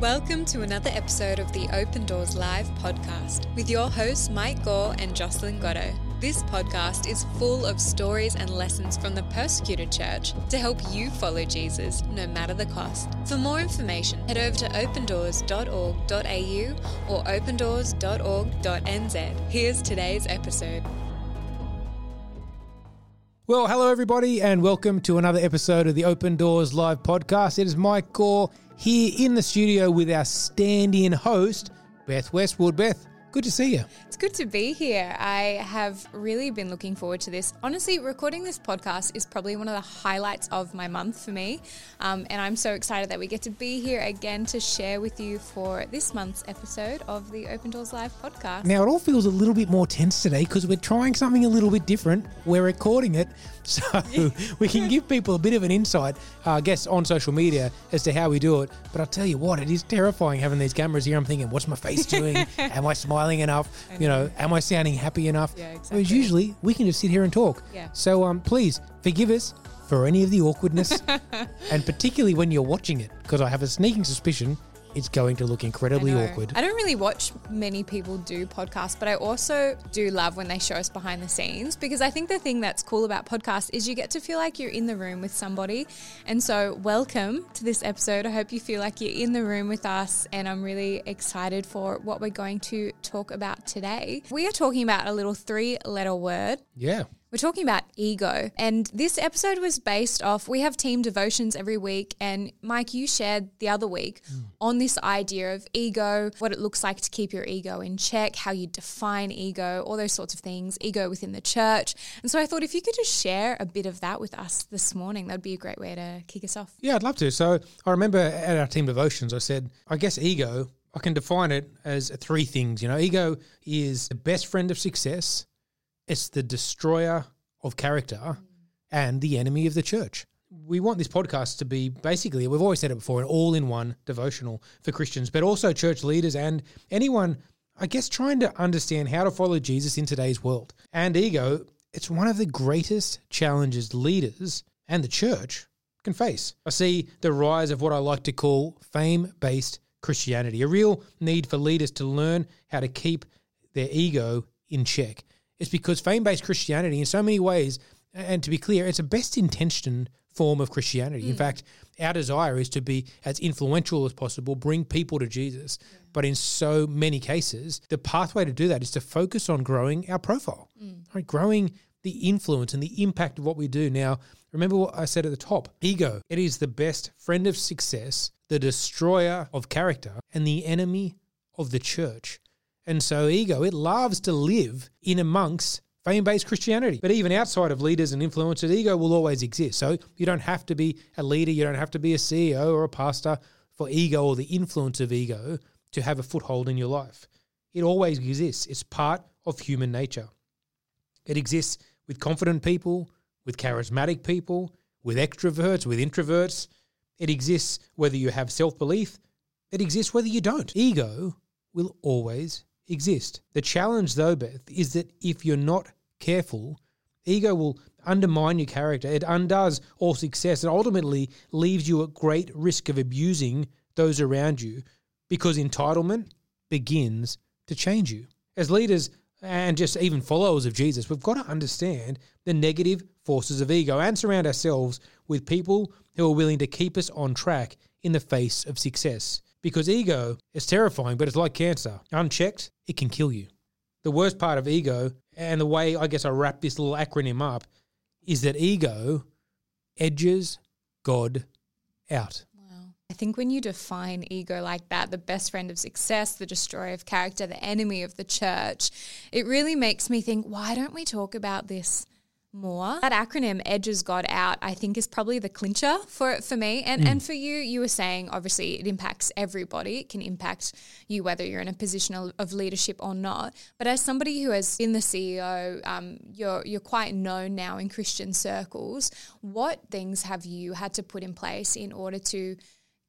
Welcome to another episode of the Open Doors Live podcast with your hosts Mike Gore and Jocelyn Gotto. This podcast is full of stories and lessons from the persecuted church to help you follow Jesus no matter the cost. For more information, head over to opendoors.org.au or opendoors.org.nz. Here's today's episode. Well, hello everybody, and welcome to another episode of the Open Doors Live podcast. It is Mike Gore here in the studio with our stand-in host, Beth Westwood. Beth, good to see you. It's good to be here. I have really been looking forward to this. Honestly, recording this podcast is probably one of the highlights of my month for me. Um, and I'm so excited that we get to be here again to share with you for this month's episode of the Open Doors Live podcast. Now, it all feels a little bit more tense today because we're trying something a little bit different. We're recording it so we can give people a bit of an insight, uh, I guess, on social media as to how we do it. But I'll tell you what, it is terrifying having these cameras here. I'm thinking, what's my face doing? Am I smiling enough? You know, am I sounding happy enough? Yeah, Whereas usually we can just sit here and talk. Yeah. So um, please forgive us for any of the awkwardness, and particularly when you're watching it, because I have a sneaking suspicion it's going to look incredibly I awkward. I don't really watch many people do podcasts, but I also do love when they show us behind the scenes because I think the thing that's cool about podcasts is you get to feel like you're in the room with somebody. And so, welcome to this episode. I hope you feel like you're in the room with us, and I'm really excited for what we're going to talk about today. We are talking about a little three letter word yeah. We're talking about ego. And this episode was based off, we have team devotions every week. And Mike, you shared the other week hmm. on this idea of ego, what it looks like to keep your ego in check, how you define ego, all those sorts of things, ego within the church. And so I thought if you could just share a bit of that with us this morning, that'd be a great way to kick us off. Yeah, I'd love to. So I remember at our team devotions, I said, I guess ego, I can define it as three things. You know, ego is the best friend of success, it's the destroyer of character, and the enemy of the church. We want this podcast to be basically, we've always said it before, an all in one devotional for Christians, but also church leaders and anyone, I guess, trying to understand how to follow Jesus in today's world. And ego, it's one of the greatest challenges leaders and the church can face. I see the rise of what I like to call fame based Christianity, a real need for leaders to learn how to keep their ego in check. It's because fame based Christianity, in so many ways, and to be clear, it's a best intentioned form of Christianity. In mm. fact, our desire is to be as influential as possible, bring people to Jesus. But in so many cases, the pathway to do that is to focus on growing our profile, mm. right? growing the influence and the impact of what we do. Now, remember what I said at the top ego, it is the best friend of success, the destroyer of character, and the enemy of the church. And so, ego, it loves to live in amongst fame based Christianity. But even outside of leaders and influencers, ego will always exist. So, you don't have to be a leader, you don't have to be a CEO or a pastor for ego or the influence of ego to have a foothold in your life. It always exists, it's part of human nature. It exists with confident people, with charismatic people, with extroverts, with introverts. It exists whether you have self belief. It exists whether you don't. Ego will always exist. The challenge, though, Beth, is that if you're not careful, ego will undermine your character. It undoes all success and ultimately leaves you at great risk of abusing those around you because entitlement begins to change you. As leaders and just even followers of Jesus, we've got to understand the negative forces of ego and surround ourselves with people who are willing to keep us on track in the face of success. Because ego is terrifying, but it's like cancer. Unchecked, it can kill you. The worst part of ego, and the way I guess I wrap this little acronym up, is that ego edges God out. Wow. I think when you define ego like that, the best friend of success, the destroyer of character, the enemy of the church, it really makes me think why don't we talk about this more? That acronym edges God out, I think is probably the clincher for for me. And and for you, you were saying obviously it impacts everybody. It can impact you whether you're in a position of, of leadership or not. But as somebody who has been the CEO, um, you're you're quite known now in Christian circles. What things have you had to put in place in order to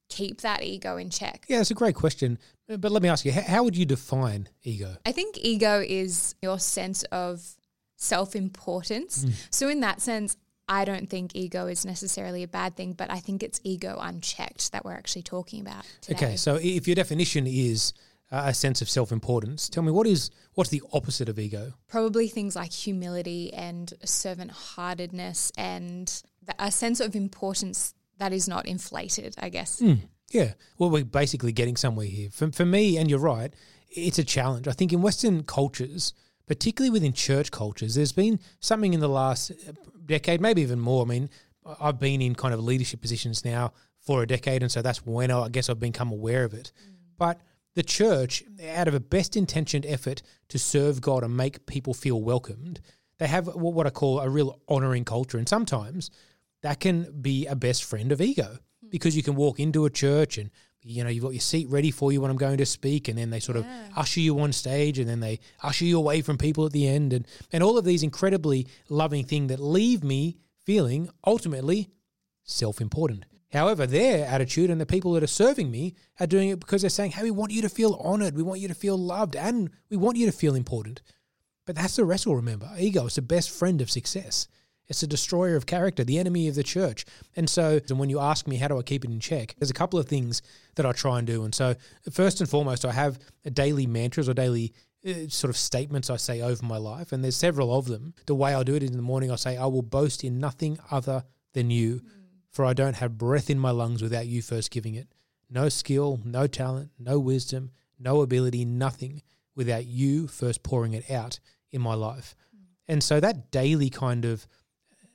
keep that ego in check? Yeah, it's a great question. But let me ask you, how, how would you define ego? I think ego is your sense of self importance. So, in that sense, I don't think ego is necessarily a bad thing, but I think it's ego unchecked that we're actually talking about. Today. Okay, so if your definition is uh, a sense of self-importance, tell me what is what's the opposite of ego? Probably things like humility and servant-heartedness and a sense of importance that is not inflated, I guess. Mm, yeah. Well, we're basically getting somewhere here. For, for me, and you're right, it's a challenge. I think in Western cultures, particularly within church cultures, there's been something in the last decade, maybe even more. I mean, I've been in kind of leadership positions now for a decade, and so that's when I guess I've become aware of it. Mm. But the church, out of a best intentioned effort to serve God and make people feel welcomed, they have what I call a real honoring culture. And sometimes that can be a best friend of ego mm. because you can walk into a church and you know, you've got your seat ready for you when I'm going to speak, and then they sort yeah. of usher you on stage, and then they usher you away from people at the end, and and all of these incredibly loving things that leave me feeling ultimately self-important. However, their attitude and the people that are serving me are doing it because they're saying, "Hey, we want you to feel honored, we want you to feel loved, and we want you to feel important." But that's the wrestle. Remember, ego is the best friend of success. It's a destroyer of character, the enemy of the church. And so, and when you ask me how do I keep it in check, there's a couple of things that I try and do. And so, first and foremost, I have daily mantras or daily uh, sort of statements I say over my life, and there's several of them. The way I do it is in the morning, I say, I will boast in nothing other than you, for I don't have breath in my lungs without you first giving it. No skill, no talent, no wisdom, no ability, nothing without you first pouring it out in my life. And so that daily kind of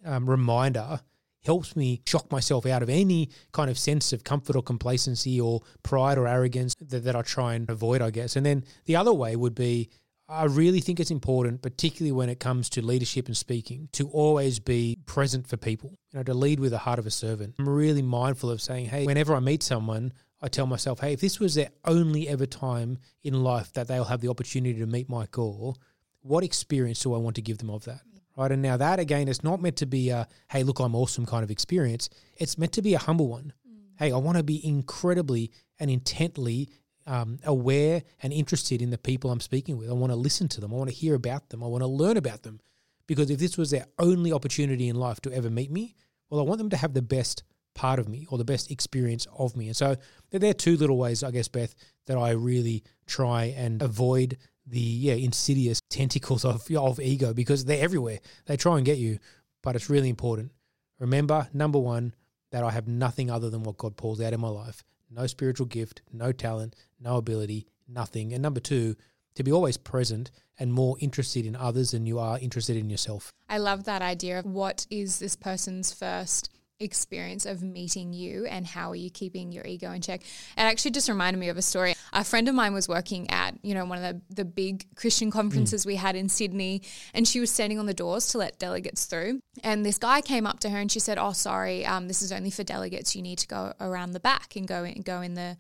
um, reminder helps me shock myself out of any kind of sense of comfort or complacency or pride or arrogance that, that I try and avoid, I guess. And then the other way would be I really think it's important, particularly when it comes to leadership and speaking, to always be present for people, you know, to lead with the heart of a servant. I'm really mindful of saying, hey, whenever I meet someone, I tell myself, hey, if this was their only ever time in life that they'll have the opportunity to meet Mike Gore, what experience do I want to give them of that? Right? And now that again is not meant to be a hey, look, I'm awesome kind of experience. It's meant to be a humble one. Mm. Hey, I want to be incredibly and intently um, aware and interested in the people I'm speaking with. I want to listen to them. I want to hear about them. I want to learn about them. Because if this was their only opportunity in life to ever meet me, well, I want them to have the best part of me or the best experience of me. And so there are two little ways, I guess, Beth, that I really try and avoid the yeah insidious tentacles of of ego because they're everywhere. They try and get you, but it's really important. Remember, number one, that I have nothing other than what God pours out in my life. No spiritual gift, no talent, no ability, nothing. And number two, to be always present and more interested in others than you are interested in yourself. I love that idea of what is this person's first experience of meeting you and how are you keeping your ego in check. It actually just reminded me of a story. A friend of mine was working at, you know, one of the, the big Christian conferences mm. we had in Sydney and she was standing on the doors to let delegates through. And this guy came up to her and she said, Oh, sorry, um, this is only for delegates. You need to go around the back and go in, go in the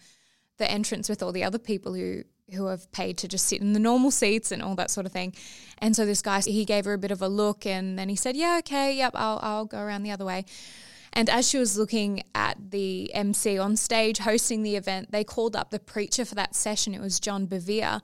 the entrance with all the other people who who have paid to just sit in the normal seats and all that sort of thing. And so this guy he gave her a bit of a look and then he said, "Yeah, okay, yep, I'll I'll go around the other way." And as she was looking at the MC on stage hosting the event, they called up the preacher for that session. It was John Bevere.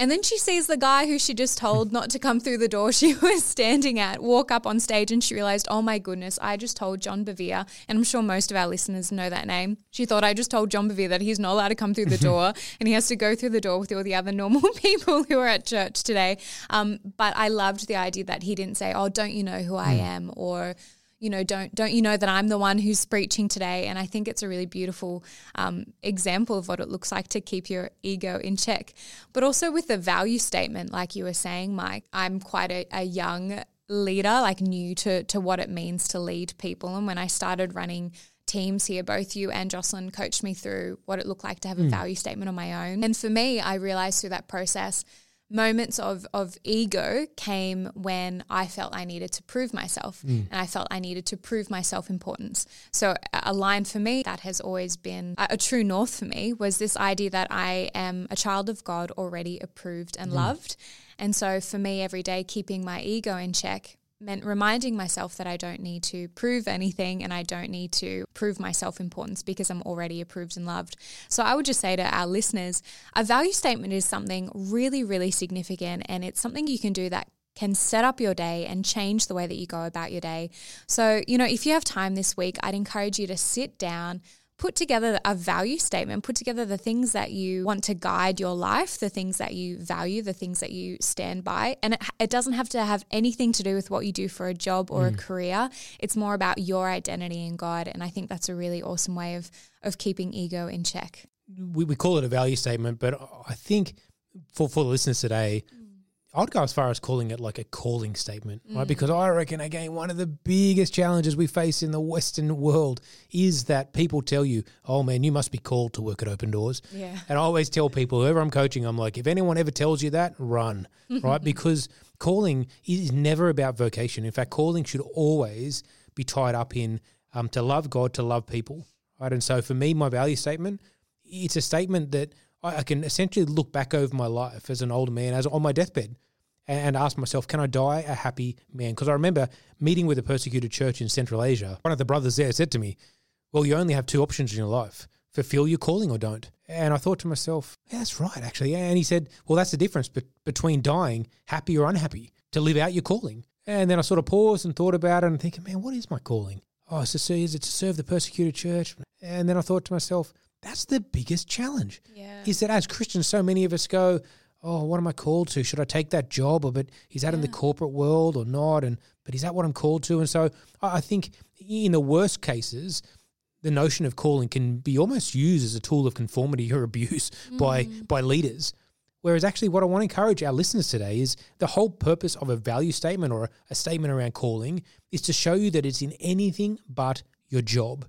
And then she sees the guy who she just told not to come through the door she was standing at walk up on stage and she realized, oh my goodness, I just told John Bevere, and I'm sure most of our listeners know that name. She thought I just told John Bevere that he's not allowed to come through the door and he has to go through the door with all the other normal people who are at church today. Um, but I loved the idea that he didn't say, oh, don't you know who I hmm. am? Or, you know, don't don't you know that I'm the one who's preaching today? And I think it's a really beautiful um, example of what it looks like to keep your ego in check. But also with the value statement, like you were saying, Mike, I'm quite a, a young leader, like new to to what it means to lead people. And when I started running teams here, both you and Jocelyn coached me through what it looked like to have a mm. value statement on my own. And for me, I realized through that process moments of of ego came when I felt I needed to prove myself mm. and I felt I needed to prove my self importance. So a line for me that has always been a, a, true north for me was this idea that I am a child of God already approved and mm. loved. And so for me every day keeping my ego in check meant reminding myself that I don't need to prove anything and I don't need to prove my self importance because I'm already approved and loved. So I would just say to our listeners, a value statement is something really, really significant and it's something you can do that can set up your day and change the way that you go about your day. So, you know, if you have time this week, I'd encourage you to sit down, put together a value statement, put together the things that you want to guide your life, the things that you value, the things that you stand by. And it, it doesn't have to have anything to do with what you do for a job or mm. a career. It's more about your identity in God. And I think that's a really awesome way of, of keeping ego in check. We, we call it a value statement, but I think for, for the listeners today, I'd go as far as calling it like a calling statement, right? Mm. Because I reckon, again, one of the biggest challenges we face in the Western world is that people tell you, oh man, you must be called to work at Open Doors. Yeah. And I always tell people, whoever I'm coaching, I'm like, if anyone ever tells you that, run, right? Because calling is never about vocation. In fact, calling should always be tied up in um, to love God, to love people, right? And so for me, my value statement, it's a statement that I, can essentially look back over my life as an older man, as on my deathbed, and, ask myself, can I die a happy man? Because I remember meeting with a persecuted church in Central Asia. One of the brothers there said to me, Well, you only have two options in your life fulfill your calling or don't. And I thought to myself, yeah, that's right, actually. And he said, Well, that's the difference be- between dying happy or unhappy, to live out your calling. And then I sort of paused and thought about it and thinking, man, what is my calling? Oh, is it to serve the persecuted church? And then I thought to myself, that's the biggest challenge. Yeah. Is that as Christians, so many of us go, oh, what am I called to? Should I take that job? Or but is that yeah. in the corporate world or not? And but is that what I'm called to? And so I think in the worst cases, the notion of calling can be almost used as a tool of conformity or abuse mm. by by leaders. Whereas actually, what I want to encourage our listeners today is the whole purpose of a value statement or a statement around calling is to show you that it's in anything but your job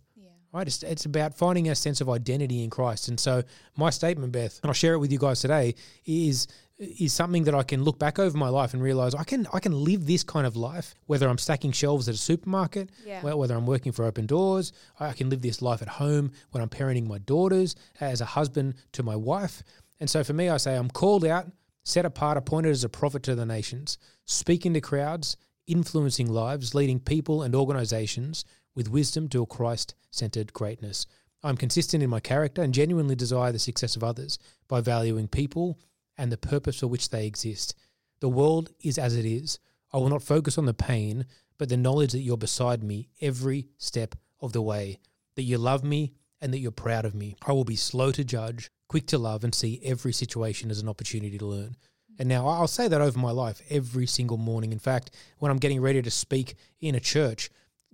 right? It's, it's about finding a sense of identity in Christ. And so my statement, Beth, and I'll share it with you guys today, is is something that I can look back over my life and realize I can I can live this kind of life, whether I'm stacking shelves at a supermarket, yeah. whether I'm working for Open Doors, I can live this life at home when I'm parenting my daughters, as a husband to my wife. And so for me, I say I'm called out, set apart, appointed as a prophet to the nations, speaking to crowds, influencing lives, leading people and organizations with wisdom to a Christ centered greatness. I'm consistent in my character and genuinely desire the success of others by valuing people and the purpose for which they exist. The world is as it is. I will not focus on the pain, but the knowledge that you're beside me every step of the way, that you love me and that you're proud of me. I will be slow to judge, quick to love, and see every situation as an opportunity to learn. And now I'll say that over my life every single morning. In fact, when I'm getting ready to speak in a church,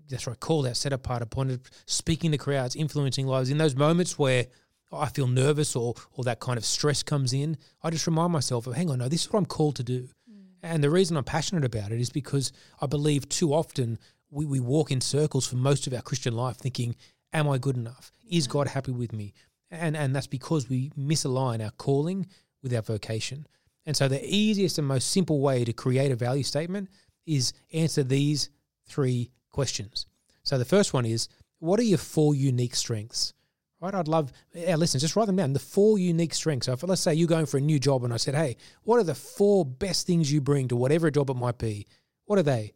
that's right, called out, set apart, appointed, speaking to crowds, influencing lives. In those moments where I feel nervous or or that kind of stress comes in, I just remind myself of, hang on, no, this is what I'm called to do. Mm. And the reason I'm passionate about it is because I believe too often we, we walk in circles for most of our Christian life thinking, am I good enough? Is God happy with me? And and that's because we misalign our calling with our vocation. And so the easiest and most simple way to create a value statement is answer these three questions. So the first one is what are your four unique strengths? Right? I'd love our listeners, just write them down. The four unique strengths. So if let's say you're going for a new job and I said, Hey, what are the four best things you bring to whatever job it might be? What are they?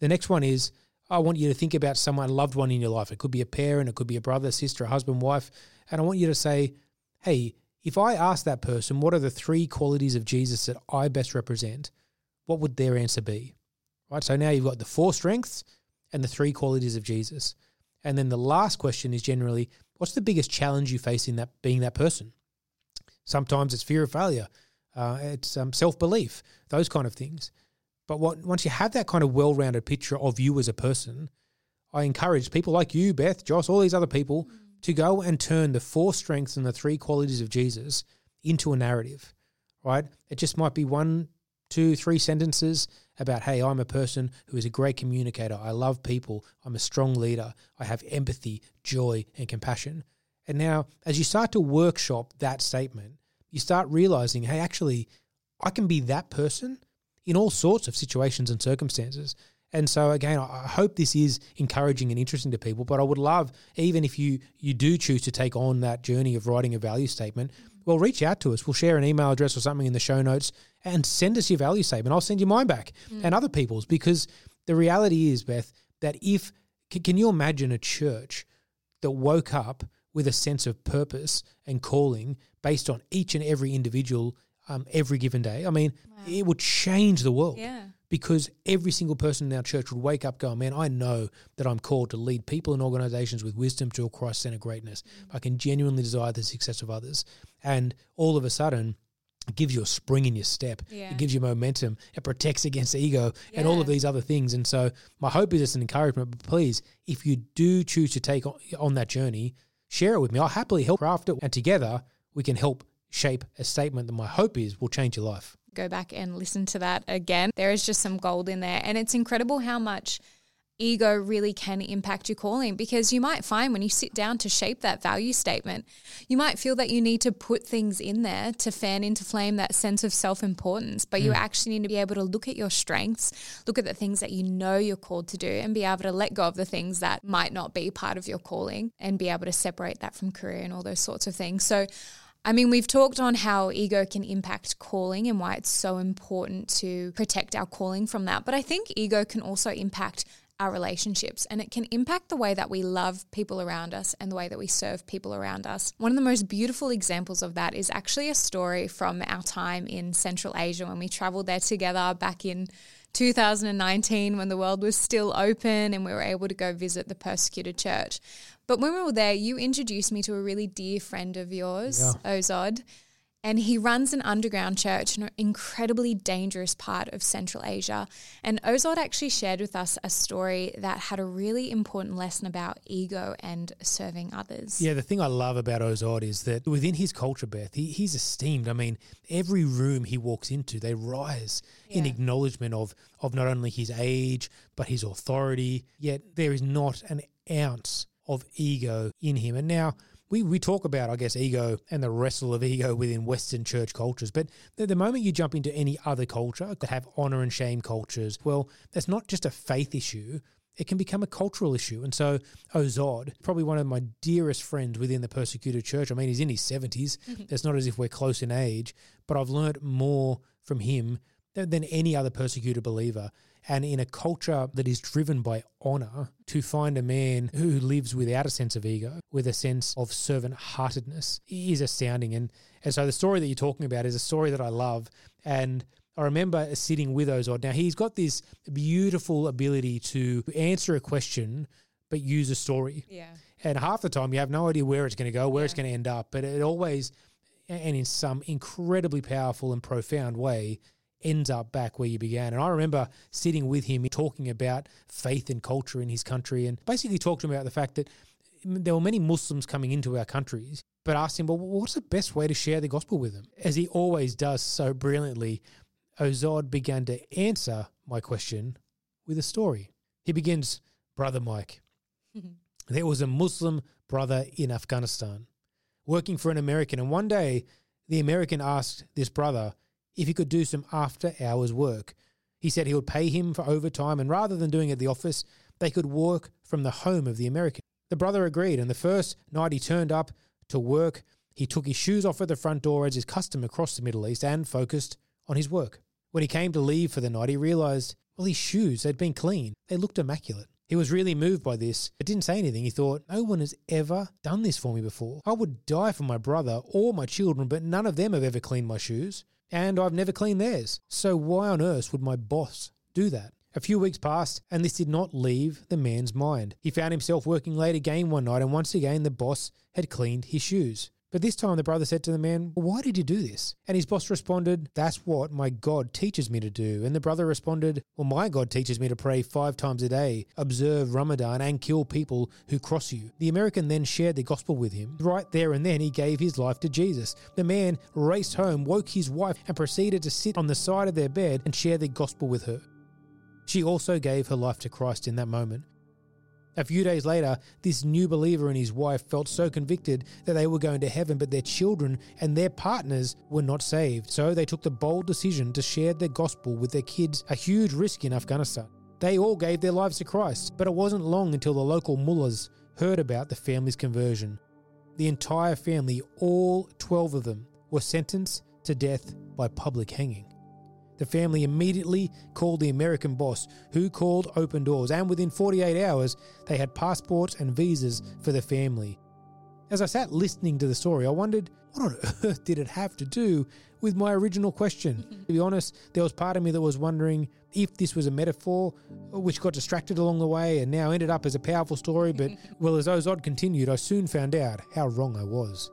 The next one is I want you to think about someone, loved one in your life. It could be a parent, it could be a brother, sister, a husband, wife. And I want you to say, Hey, if I ask that person, what are the three qualities of Jesus that I best represent? What would their answer be? Right. So now you've got the four strengths and the three qualities of Jesus. And then the last question is generally, what's the biggest challenge you face in that being that person? Sometimes it's fear of failure, uh, it's um, self belief, those kind of things. But what, once you have that kind of well rounded picture of you as a person, I encourage people like you, Beth, Joss, all these other people mm. to go and turn the four strengths and the three qualities of Jesus into a narrative, right? It just might be one, two, three sentences about, hey, I'm a person who is a great communicator. I love people. I'm a strong leader. I have empathy, joy, and compassion. And now, as you start to workshop that statement, you start realizing, hey, actually, I can be that person in all sorts of situations and circumstances. And so again, I hope this is encouraging and interesting to people. But I would love, even if you you do choose to take on that journey of writing a value statement, well, reach out to us. We'll share an email address or something in the show notes and send us your value statement. I'll send you mine back mm. and other people's because the reality is, Beth, that if can you imagine a church that woke up with a sense of purpose and calling based on each and every individual um, every given day. I mean, it would change the world Yeah. Because every single person in our church would wake up going, Man, I know that I'm called to lead people and organizations with wisdom to a Christ centered greatness. Mm. I can genuinely desire the success of others. And all of a sudden, it gives you a spring in your step. Yeah. It gives you momentum. It protects against ego and all of these other things. And so, my hope is it's an encouragement. But please, if you do choose to take on, on that journey, share it with me. I'll happily help craft it. And together, we can help shape a statement that my hope is will change your life. Go back and listen to that again. There is just some gold in there. And it's incredible how much ego really can impact your calling because you might find when you sit down to shape that value statement, you might feel that you need to put things in there to fan into flame that sense of self importance. But you hmm. actually need to be able to look at your strengths, look at the things that you know you're called to do, and be able to let go of the things that might not be part of your calling and be able to separate that from career and all those sorts of things. So, I mean, we've talked on how ego can impact calling and why it's so important to protect our calling from that. But I think ego can also impact our relationships and it can impact the way that we love people around us and the way that we serve people around us. One of the most beautiful examples of that is actually a story from our time in Central Asia when we traveled there together back in 2019 when the world was still open and we were able to go visit the persecuted church. But when we were there, you introduced me to a really dear friend of yours, Ozod. And he runs an underground church in an incredibly dangerous part of Central Asia. And Ozod actually shared with us a story that had a really important lesson about ego and serving others. Yeah, the thing I love about Ozod is that within his culture, Beth, he, he's esteemed. I mean, every room he walks into, they rise in acknowledgement of, of not only his age, but his authority. Yet there is not an ounce of ego in him. And now we, we talk about, I guess, ego and the wrestle of ego within Western church cultures. But the, the moment you jump into any other culture that have honor and shame cultures, well, that's not just a faith issue it can become a cultural issue. And so Ozod, probably one of my dearest friends within the persecuted church. I mean, he's in his 70s. It's not as if we're close in age, but I've learned more from him than, any other persecuted believer. And in a culture that is driven by honor, to find a man who lives without a sense of ego, with a sense of servant heartedness, is astounding. And, and so the story that you're talking about is a story that I love. And I remember sitting with Ozod. Now he's got this beautiful ability to answer a question, but use a story. Yeah. And half the time you have no idea where it's going to go, where it's going to end up, but it always, and in some incredibly powerful and profound way, ends up back where you began. And I remember sitting with him talking about faith and culture in his country, and basically talked to him about the fact that mm, there were many Muslims coming into our countries, but asked him, well, what's the best way to share the gospel with them? As he always does so brilliantly, Ozod began to answer my question with a story. He begins, Brother Mike, there was a Muslim brother in Afghanistan working for an American, and one day the American asked this brother if he could do some after hours work. He said he would pay him for overtime, and rather than doing it at the office, they could work from the home of the American. The brother agreed, and the first night he turned up to work, he took his shoes off at the front door as is custom across the Middle East and focused on his work. When he came to leave for the night, he realized, well, his shoes had been clean. They looked immaculate. He was really moved by this, but didn't say anything. He thought, no one has ever done this for me before. I would die for my brother or my children, but none of them have ever cleaned my shoes, and I've never cleaned theirs. So why on earth would my boss do that? A few weeks passed, and this did not leave the man's mind. He found himself working late again one night, and once again the boss had cleaned his shoes. But this time the brother said to the man, Why did you do this? And his boss responded, That's what my God teaches me to do. And the brother responded, Well, my God teaches me to pray five times a day, observe Ramadan, and kill people who cross you. The American then shared the gospel with him. Right there and then, he gave his life to Jesus. The man raced home, woke his wife, and proceeded to sit on the side of their bed and share the gospel with her. She also gave her life to Christ in that moment. A few days later, this new believer and his wife felt so convicted that they were going to heaven, but their children and their partners were not saved. So they took the bold decision to share their gospel with their kids, a huge risk in Afghanistan. They all gave their lives to Christ, but it wasn't long until the local mullahs heard about the family's conversion. The entire family, all 12 of them, were sentenced to death by public hanging. The family immediately called the American boss, who called Open Doors, and within 48 hours, they had passports and visas for the family. As I sat listening to the story, I wondered what on earth did it have to do with my original question? to be honest, there was part of me that was wondering if this was a metaphor, which got distracted along the way and now ended up as a powerful story. But, well, as Ozod continued, I soon found out how wrong I was.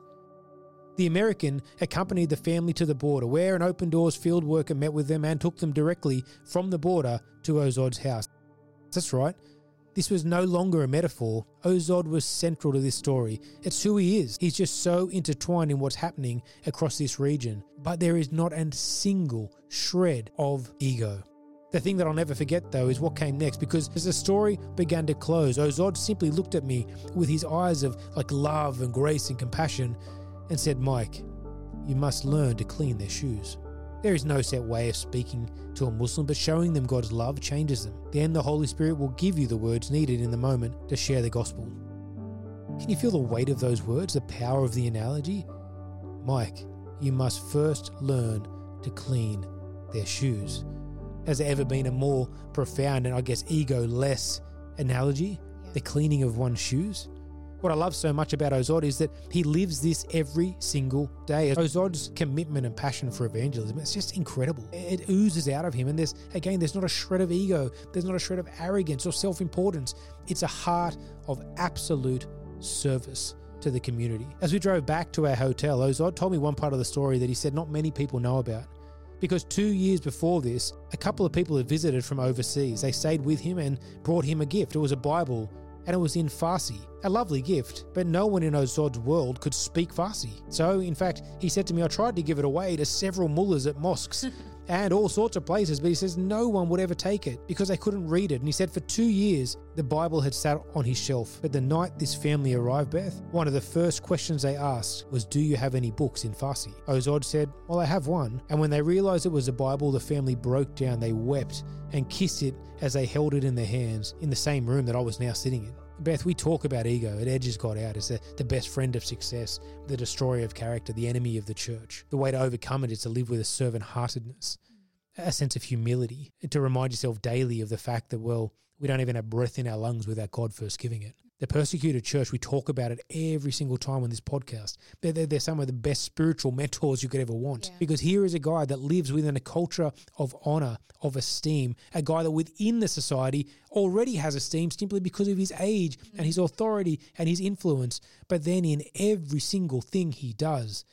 The American accompanied the family to the border, where an open doors field worker met with them and took them directly from the border to Ozod's house. That's right. This was no longer a metaphor. Ozod was central to this story. It's who he is. He's just so intertwined in what's happening across this region. But there is not a single shred of ego. The thing that I'll never forget though is what came next because as the story began to close, Ozod simply looked at me with his eyes of like love and grace and compassion and said, Mike, you must learn to clean their shoes. There is no set way of speaking to a Muslim, but showing them God's love changes them. Then the Holy Spirit will give you the words needed in the moment to share the gospel. Can you feel the weight of those words, the power of the analogy? Mike, you must first learn to clean their shoes. Has there ever been a more profound and I guess ego less analogy? The cleaning of one's shoes? What I love so much about Ozod is that he lives this every single day. Ozod's commitment and passion for evangelism, it's just incredible. It oozes out of him. And there's, again, there's not a shred of ego, there's not a shred of arrogance or self importance. It's a heart of absolute service to the community. As we drove back to our hotel, Ozod told me one part of the story that he said not many people know about. Because two years before this, a couple of people had visited from overseas. They stayed with him and brought him a gift. It was a Bible and it was in Farsi. A lovely gift, but no one in Ozod's world could speak Farsi. So, in fact, he said to me, I tried to give it away to several mullahs at mosques and all sorts of places, but he says no one would ever take it because they couldn't read it. And he said for two years, the Bible had sat on his shelf. But the night this family arrived, Beth, one of the first questions they asked was, Do you have any books in Farsi? Ozod said, Well, I have one. And when they realized it was a Bible, the family broke down. They wept and kissed it as they held it in their hands in the same room that I was now sitting in. Beth, we talk about ego. It edges God out. It's the, the best friend of success, the destroyer of character, the enemy of the church. The way to overcome it is to live with a servant heartedness, a sense of humility, to remind yourself daily of the fact that, well, we don't even have breath in our lungs without God first giving it. The persecuted church, we talk about it every single time on this podcast. They're, they're, they're some of the best spiritual mentors you could ever want. Yeah. Because here is a guy that lives within a culture of honor, of esteem, a guy that within the society already has esteem simply because of his age mm-hmm. and his authority and his influence. But then in every single thing he does,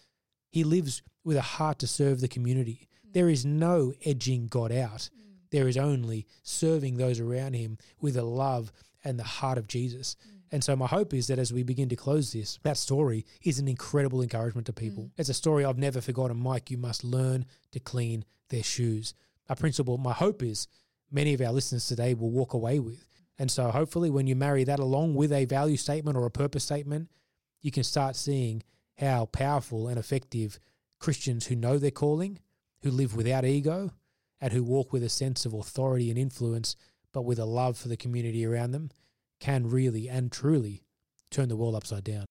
he lives with a heart to serve the community. Mm-hmm. There is no edging God out. Mm-hmm. There is only serving those around him with a love and the heart of Jesus. Mm. And so my hope is that as we begin to close this, that story is an incredible encouragement to people. Mm. It's a story I've never forgotten. Mike, you must learn to clean their shoes. A principle, my hope is many of our listeners today will walk away with. And so hopefully when you marry that along with a value statement or a purpose statement, you can start seeing how powerful and effective Christians who know their calling, who live without ego, and who walk with a sense of authority and influence but with a love for the community around them, can really and truly turn the world upside down.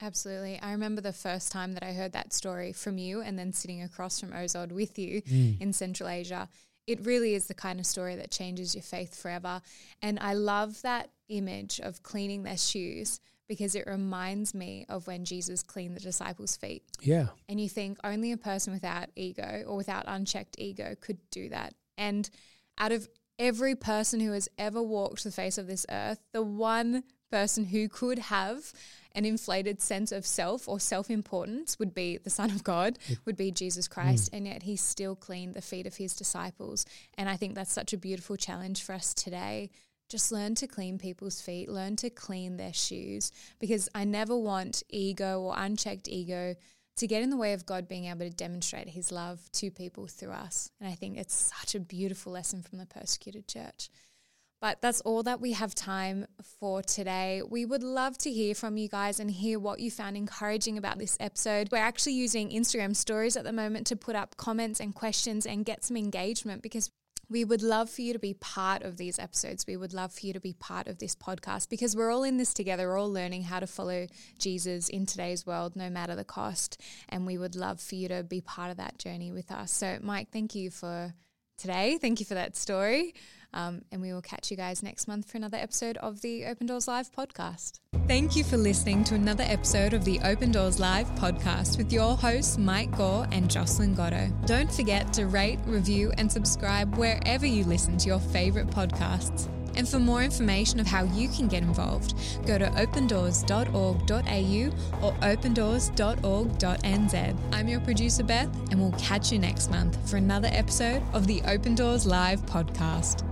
Absolutely. I remember the first time that I heard that story from you and then sitting across from Ozod with you mm. in Central Asia. It really is the kind of story that changes your faith forever. And I love that image of cleaning their shoes because it reminds me of when Jesus cleaned the disciples' feet. Yeah. And you think only a person without ego or without unchecked ego could do that. And out of every person who has ever walked the face of this earth, the one person who could have an inflated sense of self or self importance would be the Son of God, would be Jesus Christ. Mm. And yet he still cleaned the feet of his disciples. And I think that's such a beautiful challenge for us today. Just learn to clean people's feet, learn to clean their shoes, because I never want ego or unchecked ego to get in the way of God being able to demonstrate his love to people through us. And I think it's such a beautiful lesson from the persecuted church. But that's all that we have time for today. We would love to hear from you guys and hear what you found encouraging about this episode. We're actually using Instagram stories at the moment to put up comments and questions and get some engagement because we would love for you to be part of these episodes. We would love for you to be part of this podcast because we're all in this together. We're all learning how to follow Jesus in today's world, no matter the cost. And we would love for you to be part of that journey with us. So, Mike, thank you for today. Thank you for that story. Um, and we will catch you guys next month for another episode of the Open Doors Live podcast. Thank you for listening to another episode of the Open Doors Live podcast with your hosts, Mike Gore and Jocelyn Gatto. Don't forget to rate, review, and subscribe wherever you listen to your favorite podcasts. And for more information of how you can get involved, go to opendoors.org.au or opendoors.org.nz. I'm your producer, Beth, and we'll catch you next month for another episode of the Open Doors Live podcast.